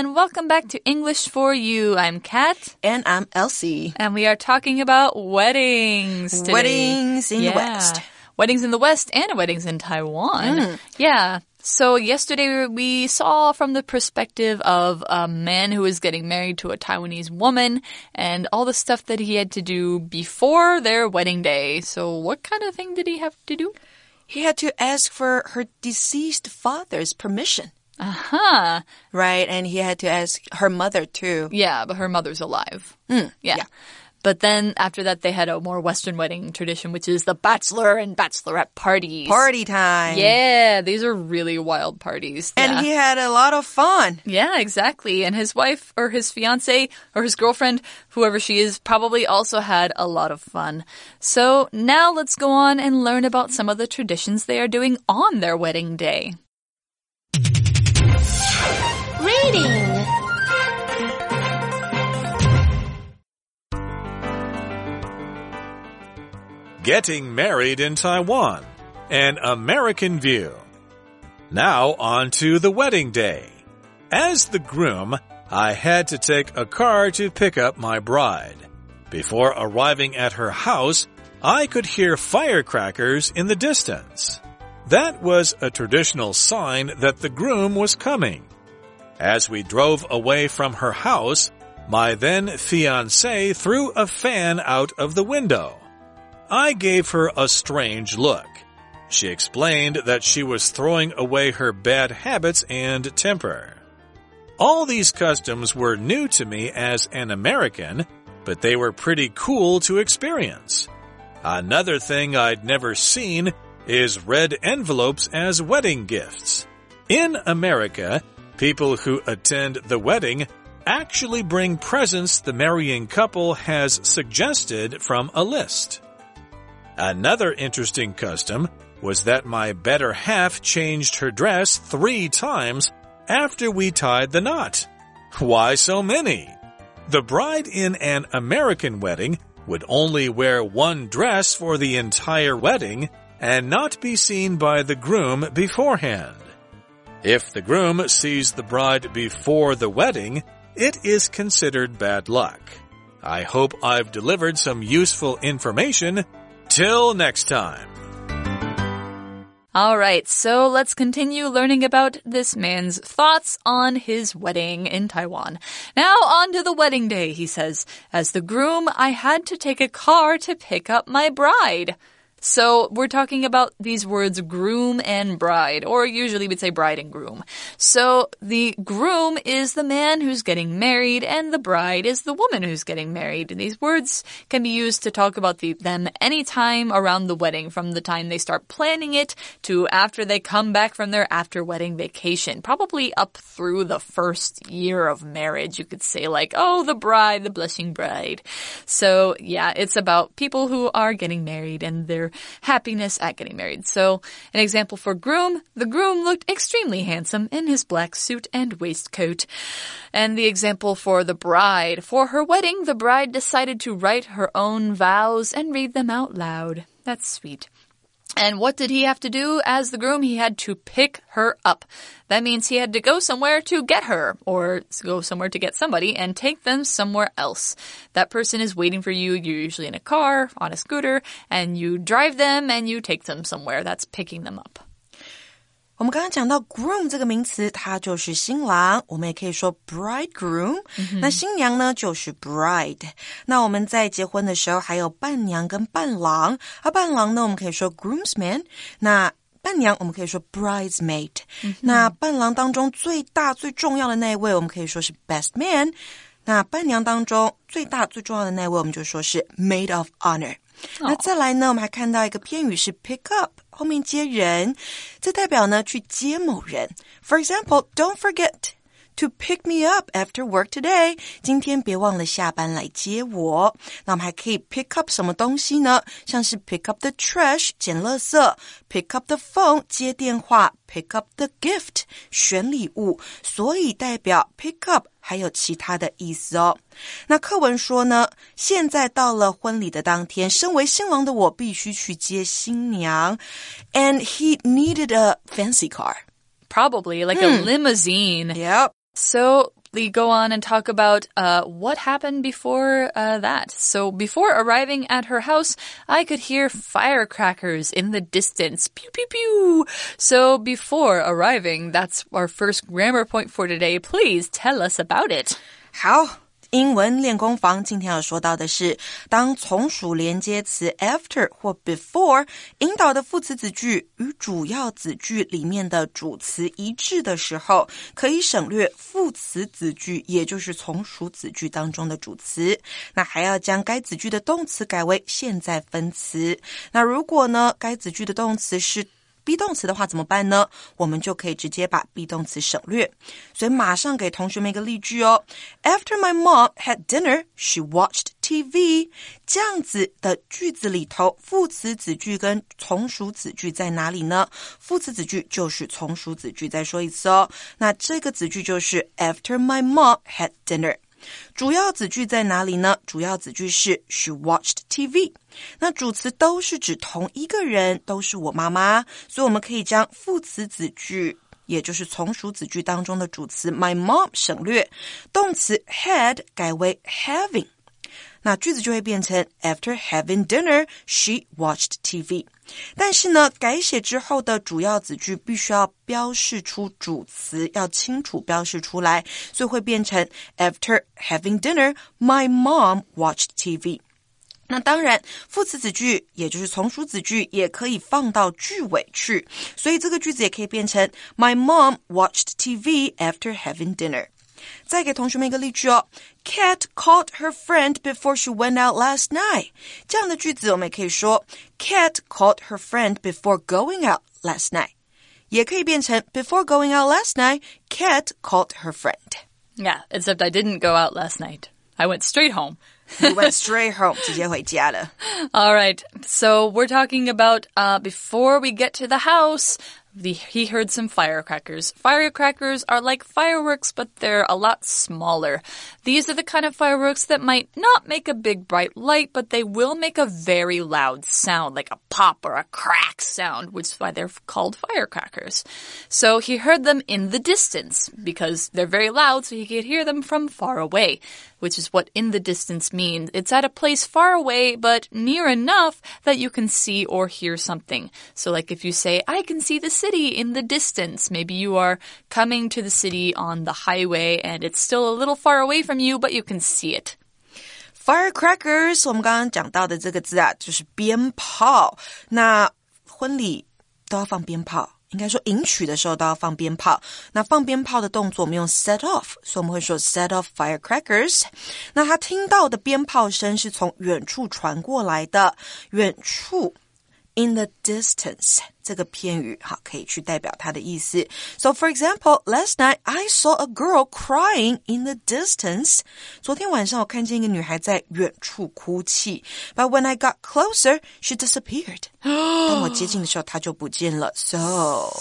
Everyone. Welcome back to English for You. I'm Kat. And I'm Elsie. And we are talking about weddings today. Weddings in yeah. the West. Weddings in the West and weddings in Taiwan. Mm. Yeah. So yesterday we saw from the perspective of a man who was getting married to a Taiwanese woman and all the stuff that he had to do before their wedding day. So what kind of thing did he have to do? He had to ask for her deceased father's permission. Uh-huh. Right, and he had to ask her mother too. Yeah, but her mother's alive. Mm, yeah. yeah. But then after that, they had a more Western wedding tradition, which is the bachelor and bachelorette parties. Party time. Yeah, these are really wild parties. And yeah. he had a lot of fun. Yeah, exactly. And his wife or his fiance or his girlfriend, whoever she is, probably also had a lot of fun. So now let's go on and learn about some of the traditions they are doing on their wedding day. Reading. Getting married in Taiwan. An American view. Now on to the wedding day. As the groom, I had to take a car to pick up my bride. Before arriving at her house, I could hear firecrackers in the distance. That was a traditional sign that the groom was coming. As we drove away from her house, my then fiancée threw a fan out of the window. I gave her a strange look. She explained that she was throwing away her bad habits and temper. All these customs were new to me as an American, but they were pretty cool to experience. Another thing I'd never seen is red envelopes as wedding gifts. In America, people who attend the wedding actually bring presents the marrying couple has suggested from a list. Another interesting custom was that my better half changed her dress three times after we tied the knot. Why so many? The bride in an American wedding would only wear one dress for the entire wedding and not be seen by the groom beforehand. If the groom sees the bride before the wedding, it is considered bad luck. I hope I've delivered some useful information. Till next time. All right, so let's continue learning about this man's thoughts on his wedding in Taiwan. Now, on to the wedding day, he says. As the groom, I had to take a car to pick up my bride. So we're talking about these words groom and bride, or usually we'd say bride and groom. So the groom is the man who's getting married and the bride is the woman who's getting married. And these words can be used to talk about the, them anytime around the wedding, from the time they start planning it to after they come back from their after wedding vacation, probably up through the first year of marriage. You could say like, oh, the bride, the blushing bride. So yeah, it's about people who are getting married and their happiness at getting married. So, an example for groom, the groom looked extremely handsome in his black suit and waistcoat. And the example for the bride, for her wedding, the bride decided to write her own vows and read them out loud. That's sweet. And what did he have to do as the groom? He had to pick her up. That means he had to go somewhere to get her, or go somewhere to get somebody and take them somewhere else. That person is waiting for you. You're usually in a car, on a scooter, and you drive them and you take them somewhere. That's picking them up. 我们刚刚讲到 groom 这个名词，它就是新郎，我们也可以说 bridegroom、那新娘呢就是 bride。那我们在结婚的时候还有伴娘跟伴郎，而伴郎呢我们可以说 groomsman。那伴娘我们可以说 bridesmaid。那伴郎当中最大最重要的那一位，我们可以说是 best man。那伴娘当中最大最重要的那一位，我们就说是 maid of honor。那再来呢，我们还看到一个片语是 pick up，后面接人，这代表呢去接某人。For example, don't forget to pick me up after work today。今天别忘了下班来接我。那我们还可以 pick up 什么东西呢？像是 pick up the trash 捡垃圾，pick up the phone 接电话，pick up the gift 选礼物。所以代表 pick up 还有其他的意思哦。那课文说呢，现在到了婚礼的当天，身为新郎的我必须去接新娘，and he needed a fancy car。 Probably like a limousine. Yep. So we go on and talk about uh, what happened before uh, that. So before arriving at her house, I could hear firecrackers in the distance. Pew, pew, pew. So before arriving, that's our first grammar point for today. Please tell us about it. 好。英文练功房今天要说到的是，当从属连接词 after 或 before 引导的副词子句与主要子句里面的主词一致的时候，可以省略副词子句，也就是从属子句当中的主词。那还要将该子句的动词改为现在分词。那如果呢，该子句的动词是 be 动词的话怎么办呢？我们就可以直接把 be 动词省略。所以马上给同学们一个例句哦。After my mom had dinner, she watched TV。这样子的句子里头，副词子句跟从属子句在哪里呢？副词子句就是从属子句。再说一次哦，那这个子句就是 After my mom had dinner。主要子句在哪里呢？主要子句是 She watched TV。那主词都是指同一个人，都是我妈妈，所以我们可以将副词子句，也就是从属子句当中的主词 my mom 省略，动词 had 改为 having。那句子就会变成 After having dinner, she watched TV。但是呢，改写之后的主要子句必须要标示出主词，要清楚标示出来，所以会变成 After having dinner, my mom watched TV。那当然，副词子句也就是从属子句也可以放到句尾去，所以这个句子也可以变成 My mom watched TV after having dinner。再给同学们一个例句哦，Cat called her friend before she went out last night。这样的句子我们也可以说，Cat called her friend before going out last night。也可以变成 Before going out last night, Cat called her friend. Yeah, except I didn't go out last night. I went straight home. you went straight home, 直接回家了. All right. So we're talking about uh, before we get to the house, the, he heard some firecrackers. Firecrackers are like fireworks, but they're a lot smaller. These are the kind of fireworks that might not make a big bright light, but they will make a very loud sound, like a pop or a crack sound, which is why they're called firecrackers. So he heard them in the distance because they're very loud, so he could hear them from far away, which is what in the distance means. It's at a place far away, but near enough that you can see or hear something. So like if you say, I can see the city in the distance. Maybe you are coming to the city on the highway and it's still a little far away from you, but you can see it. Firecrackers，我们刚刚讲到的这个字啊，就是鞭炮。那婚礼都要放鞭炮， 应该说迎娶的时候都要放鞭炮。那放鞭炮的动作，我们用 set off，所以我们会说 set off firecrackers。那他听到的鞭炮声是从远处传过来的，远处 in the distance。这个片语哈，可以去代表它的意思。So for example, last night I saw a girl crying in the distance. 昨天晚上我看见一个女孩在远处哭泣。But when I got closer, she disappeared. 当我接近的时候，她就不见了。So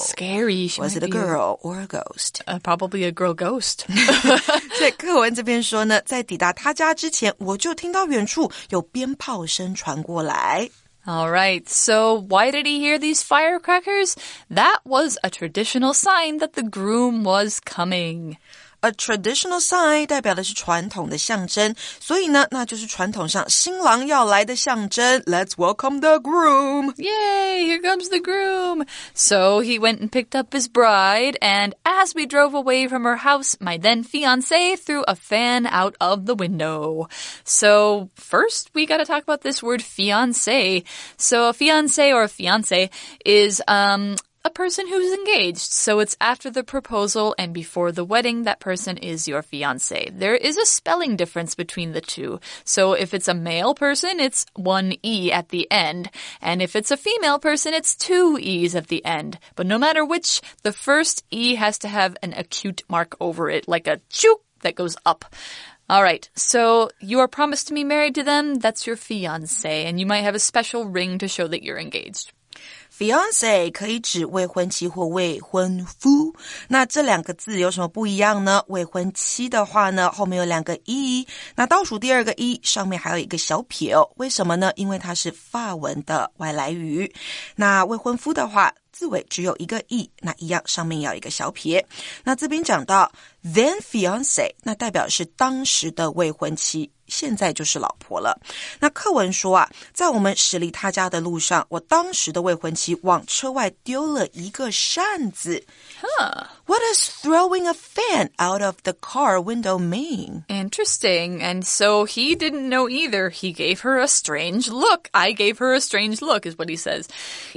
scary. Was it a girl or a ghost? Uh, probably a girl ghost. 在课文这边说呢，在抵达她家之前，我就听到远处有鞭炮声传过来。 All right, so why did he hear these firecrackers? That was a traditional sign that the groom was coming A traditional sign 代表的是传统的象征，所以呢，那就是传统上新郎要来的象征。Let's welcome the groom! Yay! Here comes the groom! So he went and picked up his bride, and as we drove away from her house, my then fiance threw a fan out of the window. So first, we got to talk about this word fiance. So a fiance or a fiance is um a person who's engaged. So it's after the proposal and before the wedding, that person is your fiance. There is a spelling difference between the two. So if it's a male person, it's one E at the end. And if it's a female person, it's two E's at the end. But no matter which, the first E has to have an acute mark over it, like a chook that goes up. All right, so you are promised to be married to them. That's your fiance, and you might have a special ring to show that you're engaged. Fiance 可以指未婚妻或未婚夫，那这两个字有什么不一样呢？未婚妻的话呢，后面有两个一那倒数第二个一上面还有一个小撇哦，为什么呢？因为它是法文的外来语。那未婚夫的话。字尾只有一个 e，那一样上面要一个小撇。那这边讲到 then fiance，那代表是当时的未婚妻。现在就是老婆了。那课文说啊，在我们驶离他家的路上，我当时的未婚妻往车外丢了一个扇子。Huh. What does throwing a fan out of the car window mean? Interesting. And so he didn't know either. He gave her a strange look. I gave her a strange look, is what he says.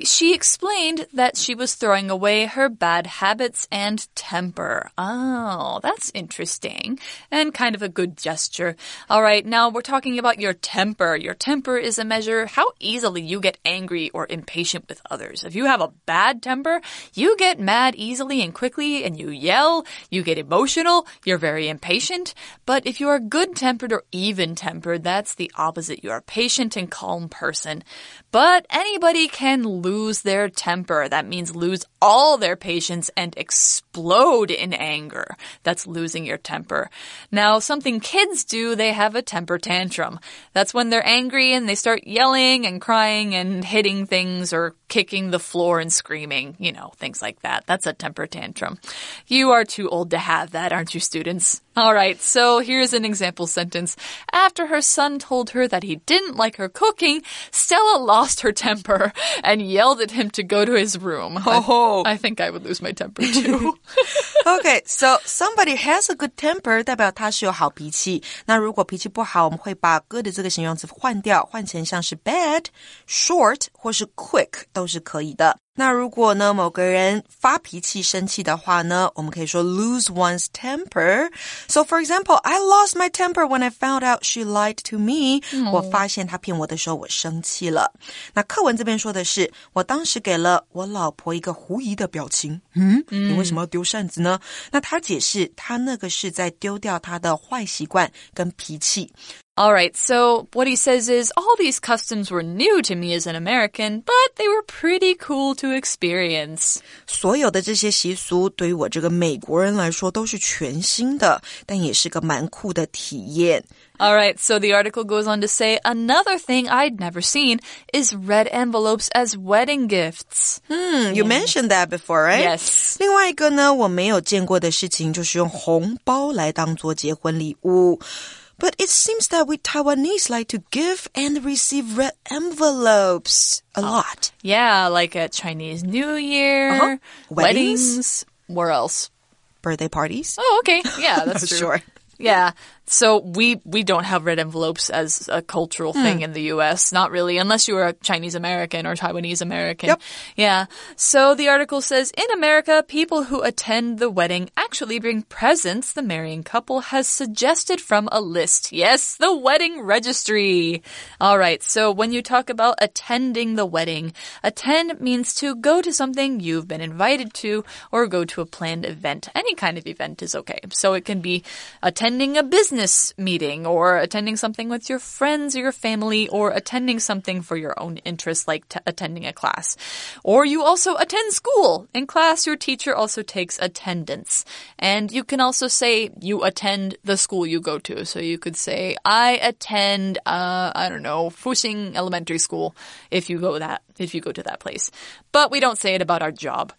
She explained that she was throwing away her bad habits and temper. Oh, that's interesting. And kind of a good gesture. All right, now we're talking about your temper. Your temper is a measure how easily you get angry or impatient with others. If you have a bad temper, you get mad easily and quickly and you yell, you get emotional, you're very impatient. But if you are good tempered or even tempered, that's the opposite. You are a patient and calm person. But anybody can lose their temper. That means lose all their patience and explode in anger. That's losing your temper. Now, something kids do, they have a temper tantrum. That's when they're angry and they start yelling and crying and hitting things or kicking the floor and screaming, you know, things like that. That's a temper tantrum. You are too old to have that, aren't you, students? All right, so here's an example sentence. After her son told her that he didn't like her cooking, Stella lost her temper and yelled at him to go to his room. I, I think I would lose my temper too. Okay, so somebody has a good temper，代表他是有好脾气。那如果脾气不好，我们会把 good 这个形容词换掉，换成像是 bad、short 或是 quick 都是可以的。 那如果呢某个人发脾气、生气的话呢，我们可以说 lose one's temper. So for example, I lost my temper when I found out she lied to me. 我发现她骗我的时候，我生气了。那课文这边说的是，我当时给了我老婆一个狐疑的表情。嗯，你为什么要丢扇子呢？那他解释，他那个是在丢掉他的坏习惯跟脾气。All right, so what he says is all these customs were new to me as an American, but they were pretty cool to experience. 所有的这些习俗对于我这个美国人来说都是全新的，但也是个蛮酷的体验。 All right, so the article goes on to say another thing I'd never seen is red envelopes as wedding gifts. Hmm, you mentioned that before, right? Yes. 另外一个呢，我没有见过的事情就是用红包来当做结婚礼物。 But it seems that we Taiwanese like to give and receive red envelopes a lot. Yeah, like at Chinese New Year, Uh-huh. Weddings? weddings. Where else? Birthday parties? Oh, okay. Yeah, that's true. Sure. Yeah. So we we don't have red envelopes as a cultural thing Hmm. in the US, not really, unless you are a Chinese American or Taiwanese American. Yep. Yeah. So the article says in America, people who attend the wedding actually bring presents the marrying couple has suggested from a list. Yes, the wedding registry. All right. So when you talk about attending the wedding, attend means to go to something you've been invited to or go to a planned event. Any kind of event is okay. So it can be attending a business meeting or attending something with your friends or your family or attending something for your own interest like t- attending a class. Or you also attend school. In class, your teacher also takes attendance. And you can also say you attend the school you go to. So you could say, I attend, uh, I don't know, Fuxing Elementary School if you go that, if you go to that place. But we don't say it about our job.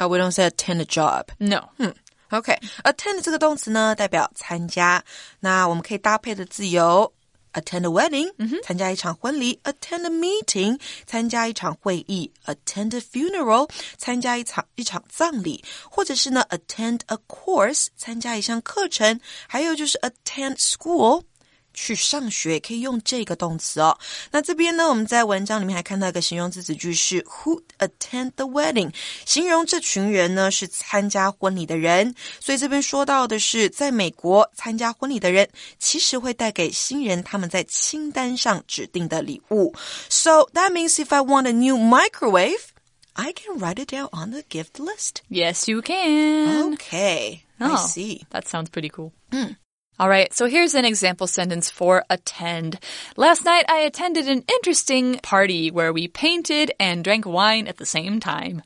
Uh, we don't say attend a job. No. OK，attend、这个动词呢，代表参加。那我们可以搭配的自由 attend a wedding，、参加一场婚礼；attend a meeting，参加一场会议；attend a funeral，参加一场一场葬礼；或者是呢 attend a course，参加一项课程；还有就是 attend school。去上学也可以用这个动词哦。那这边呢，我们在文章里面还看到一个形容词子句是 who attend the wedding，形容这群人呢是参加婚礼的人。所以这边说到的是，在美国参加婚礼的人其实会带给新人他们在清单上指定的礼物。So that means if I want a new microwave, I can write it down on the gift list. Yes, you can. Okay, I Oh, see. That sounds pretty cool. All right, so here's an example sentence for attend. Last night I attended an interesting party where we painted and drank wine at the same time.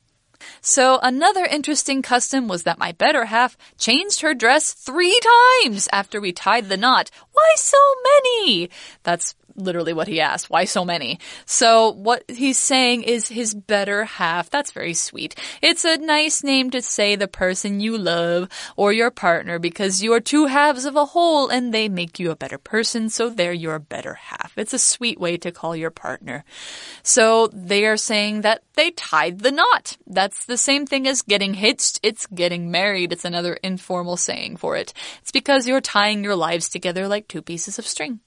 So another interesting custom was that my better half changed her dress three times after we tied the knot. Why so many? That's literally what he asked. Why so many? So what he's saying is his better half. That's very sweet. It's a nice name to say the person you love or your partner because you are two halves of a whole and they make you a better person. So they're your better half. It's a sweet way to call your partner. So they are saying that they tied the knot. That's the same thing as getting hitched. It's getting married. It's another informal saying for it. It's because you're tying your lives together like two pieces of string.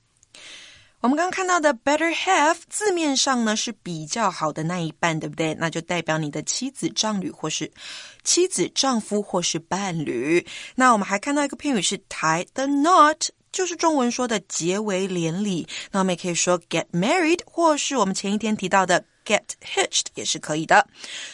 我们刚刚看到的 better half 字面上呢是比较好的那一半，对不对？那就代表你的妻子、丈侣或是妻子、丈夫或是伴侣。那我们还看到一个片语是 tie the knot。就是中文说的结为连理，那我们也可以说 get married，或是我们前一天提到的 get hitched 也是可以的。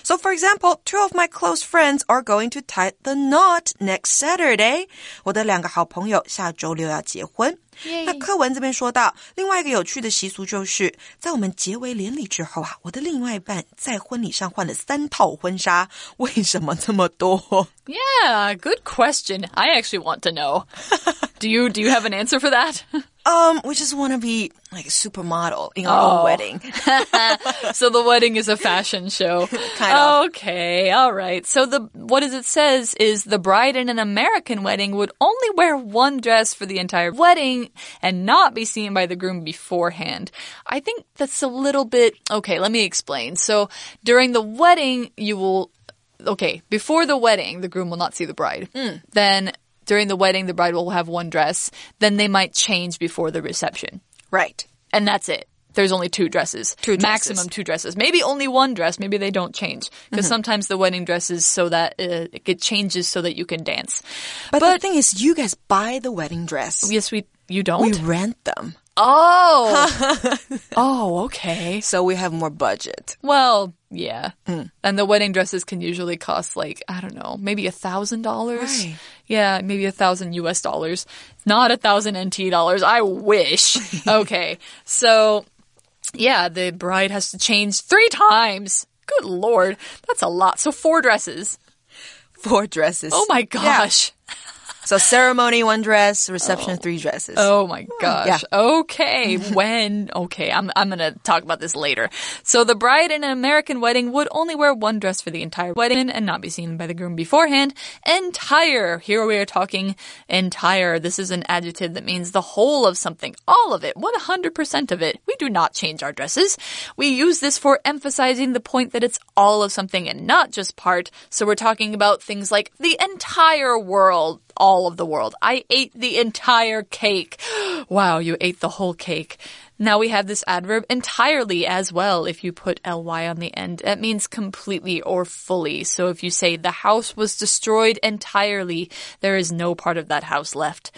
So for example, two of my close friends are going to tie the knot next Saturday. 我的两个好朋友下周六要结婚。 那课文这边说到，另外一个有趣的习俗就是在我们结为连理之后啊，我的另外一半在婚礼上换了三套婚纱，为什么这么多？Yeah, good question. I actually want to know. do you do you have an answer for that? Um, we just want to be like a supermodel in our oh. own wedding. so the wedding is a fashion show. kind of. Okay, all right. So the what is it says is the bride in an American wedding would only wear one dress for the entire wedding and not be seen by the groom beforehand. I think that's a little bit okay, let me explain. So during the wedding you will okay, before the wedding, the groom will not see the bride. Mm. Then during the wedding, the bride will have one dress. Then they might change before the reception. Right. And that's it. There's only two dresses. Two dresses. Maximum two dresses. Maybe only one dress. Maybe they don't change. Because mm -hmm. sometimes the wedding dress is so that uh, it changes so that you can dance. But, but the thing is, you guys buy the wedding dress. Yes, we, you don't? We rent them. Oh. oh, okay. So we have more budget. Well, yeah. Mm. And the wedding dresses can usually cost like, I don't know, maybe a thousand dollars. Yeah, maybe a thousand US dollars. Not a thousand NT dollars. I wish. okay. So yeah, the bride has to change three times. Good lord. That's a lot. So four dresses. Four dresses. Oh my gosh. Yeah. So ceremony one dress, reception oh. three dresses. Oh my gosh. Yeah. Okay. when? Okay. I'm, I'm going to talk about this later. So the bride in an American wedding would only wear one dress for the entire wedding and not be seen by the groom beforehand. Entire. Here we are talking entire. This is an adjective that means the whole of something. All of it. 100% of it. We do not change our dresses. We use this for emphasizing the point that it's all of something and not just part. So we're talking about things like the entire world all of the world. I ate the entire cake. Wow, you ate the whole cake. Now we have this adverb entirely as well. If you put ly on the end, that means completely or fully. So if you say the house was destroyed entirely, there is no part of that house left.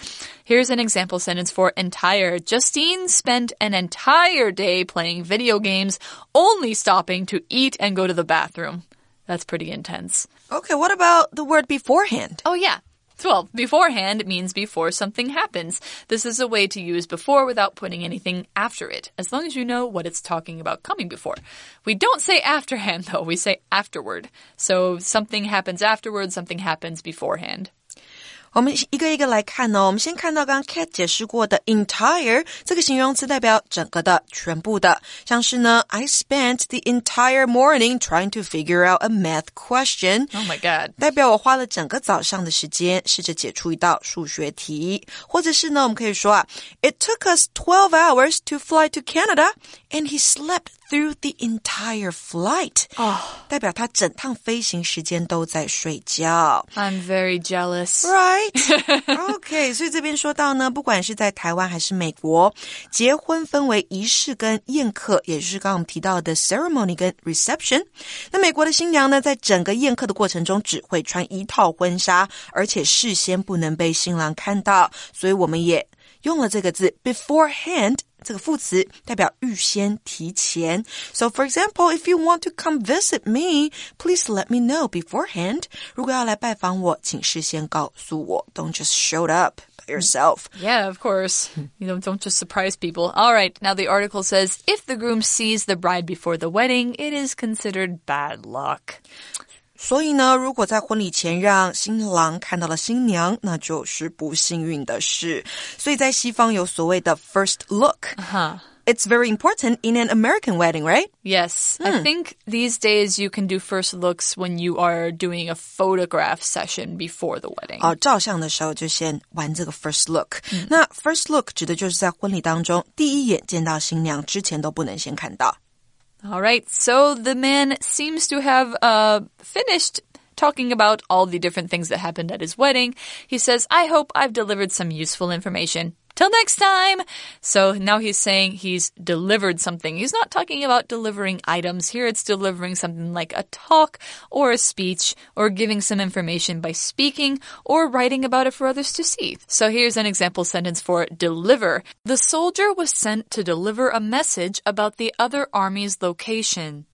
Here's an example sentence for entire. Justine spent an entire day playing video games, only stopping to eat and go to the bathroom. That's pretty intense. Okay, what about the word beforehand? Oh, yeah. Well, beforehand means before something happens. This is a way to use before without putting anything after it, as long as you know what it's talking about coming before. We don't say afterhand, though, we say afterward. So something happens afterward, something happens beforehand. 我们一个一个来看哦。我们先看到刚刚 Cat 解释过的 entire 这个形容词，代表整个的、全部的。像是呢，I spent the entire morning trying to figure out a math question. Oh my god！代表我花了整个早上的时间试着解出一道数学题。或者是呢，我们可以说啊，It took us twelve hours to fly to Canada, and he slept through the entire flight. 哦，代表他整趟飞行时间都在睡觉。I'm very jealous. Right? OK，所以这边说到呢，不管是在台湾还是美国，结婚分为仪式跟宴客，也就是刚刚我们提到的 ceremony 跟 reception。那美国的新娘呢，在整个宴客的过程中只会穿一套婚纱，而且事先不能被新郎看到，所以我们也 用了这个字 beforehand。这个副词代表预先、提前。So, for example, if you want to come visit me, please let me know beforehand. 如果要来拜访我，请事先告诉我。Don't just show up by yourself. Yeah, of course. You know, don't just surprise people. All right. Now the article says if the groom sees the bride before the wedding, it is considered bad luck. 所以呢，如果在婚礼前让新郎看到了新娘，那就是不幸运的事。所以在西方有所谓的 first look。Uh huh. it's very important in an American wedding, right? Yes. I think these days you can do first looks when you are doing a photograph session before the wedding. 哦，照相的时候就先玩这个 first look。那 first look 指的就是在婚礼当中第一眼见到新娘之前都不能先看到。All right. So the man seems to have uh, finished talking about all the different things that happened at his wedding. He says, I hope I've delivered some useful information. Till next time. So now he's saying he's delivered something. He's not talking about delivering items. Here it's delivering something like a talk or a speech or giving some information by speaking or writing about it for others to see. So here's an example sentence for deliver. The soldier was sent to deliver a message about the other army's location.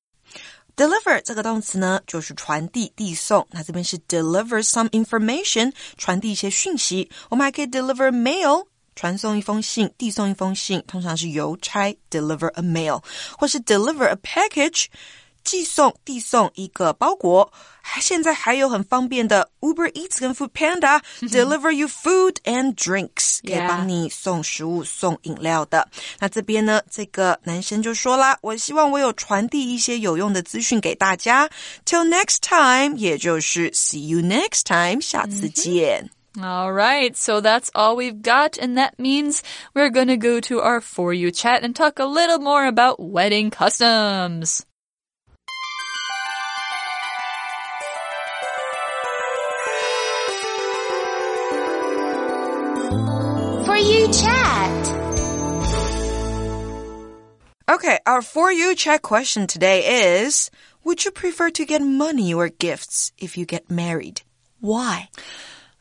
Deliver 这个动词呢，就是传递、递送。那这边是 deliver some information，传递一些讯息。我们还可以 deliver mail， 传送一封信、递送一封信，通常是邮差 deliver a mail，或是 deliver a package，寄送、递送一个包裹。现在还有很方便的 Uber Eats 跟 Food Panda deliver you food and drinks，可以帮你送食物、送饮料的。那这边呢，这个男生就说啦：“我希望我有传递一些有用的资讯给大家。Till next time，也就是 see you next time，下次见。All right, so that's all we've got, and that means we're going to go to our For You chat and talk a little more about wedding customs. For you chat. Okay, our for you chat question today is: Would you prefer to get money or gifts if you get married? Why?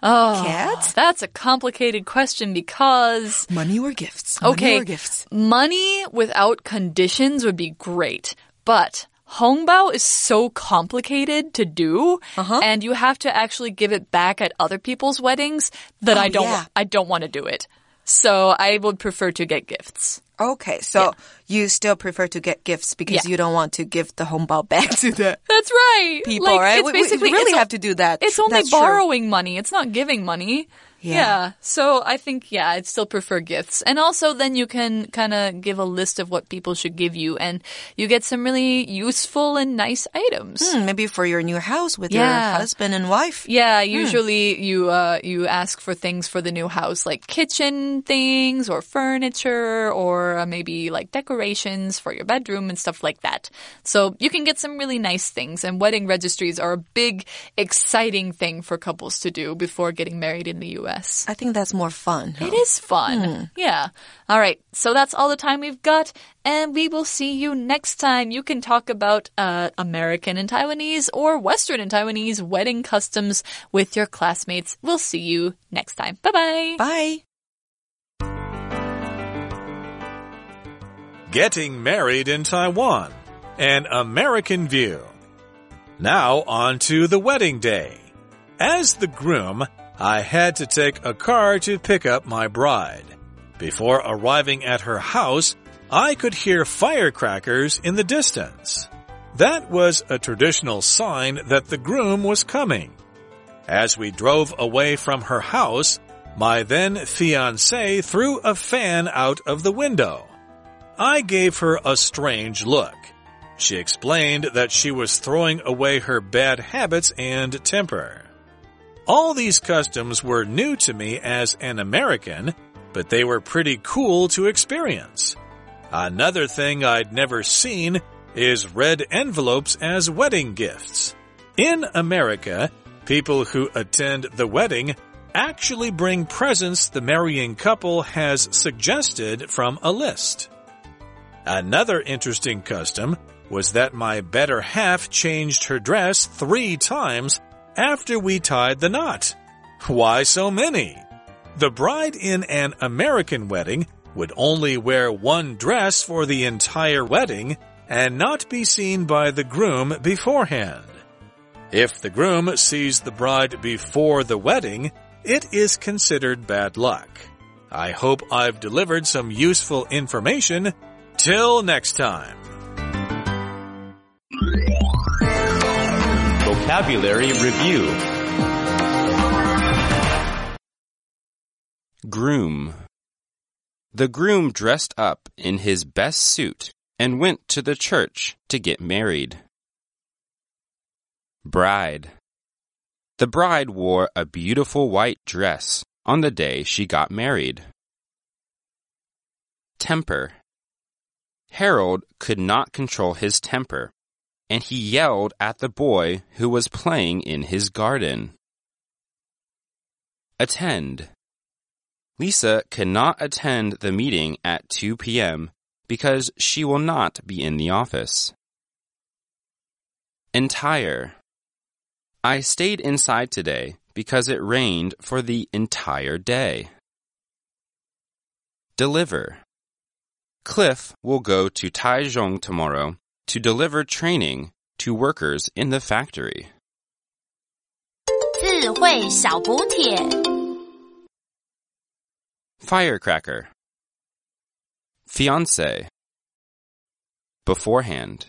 Oh, Cat? that's a complicated question because Money or gifts? Money okay, or gifts? money without conditions would be great, but Hongbao is so complicated to do, Uh-huh. and you have to actually give it back at other people's weddings that Oh, I don't. yeah. I don't want to do it. So I would prefer to get gifts. Okay, so you still prefer to get gifts because Yeah. you don't want to give the hongbao back to the That's right. people, Like, right? It's We- we really have to do that. It's only That's true. borrowing money. It's not giving money. Yeah. So I think yeah, I'd still prefer gifts. And also then you can kind of give a list of what people should give you and you get some really useful and nice items. Hmm, maybe for your new house with your husband and wife. Yeah, usually you uh you ask for things for the new house like kitchen things or furniture or uh, maybe like decorations for your bedroom and stuff like that. So you can get some really nice things and wedding registries are a big exciting thing for couples to do before getting married in the US. I think that's more fun. huh? It is fun. Yeah. All right. So that's all the time we've got. And we will see you next time. You can talk about uh, American and Taiwanese or Western and Taiwanese wedding customs with your classmates. We'll see you next time. Bye bye. Bye. Getting married in Taiwan. An American view. Now on to the wedding day. As the groom, I had to take a car to pick up my bride. Before arriving at her house, I could hear firecrackers in the distance. That was a traditional sign that the groom was coming. As we drove away from her house, my then fiancée threw a fan out of the window. I gave her a strange look. She explained that she was throwing away her bad habits and temper. All these customs were new to me as an American, but they were pretty cool to experience. Another thing I'd never seen is red envelopes as wedding gifts. In America, people who attend the wedding actually bring presents the marrying couple has suggested from a list. Another interesting custom was that my better half changed her dress three times after we tied the knot. Why so many? The bride in an American wedding would only wear one dress for the entire wedding and not be seen by the groom beforehand. If the groom sees the bride before the wedding, it is considered bad luck. I hope I've delivered some useful information. Till next time. Vocabulary Review Groom The groom dressed up in his best suit and went to the church to get married. Bride. The bride wore a beautiful white dress on the day she got married. Temper. Harold could not control his temper, and he yelled at the boy who was playing in his garden. Attend. Lisa cannot attend the meeting at 2 p.m. because she will not be in the office. Entire. I stayed inside today because it rained for the entire day. Deliver. Cliff will go to Taichung tomorrow to deliver training to workers in the factory. 智慧小补帖。 Firecracker. Fiance. Beforehand.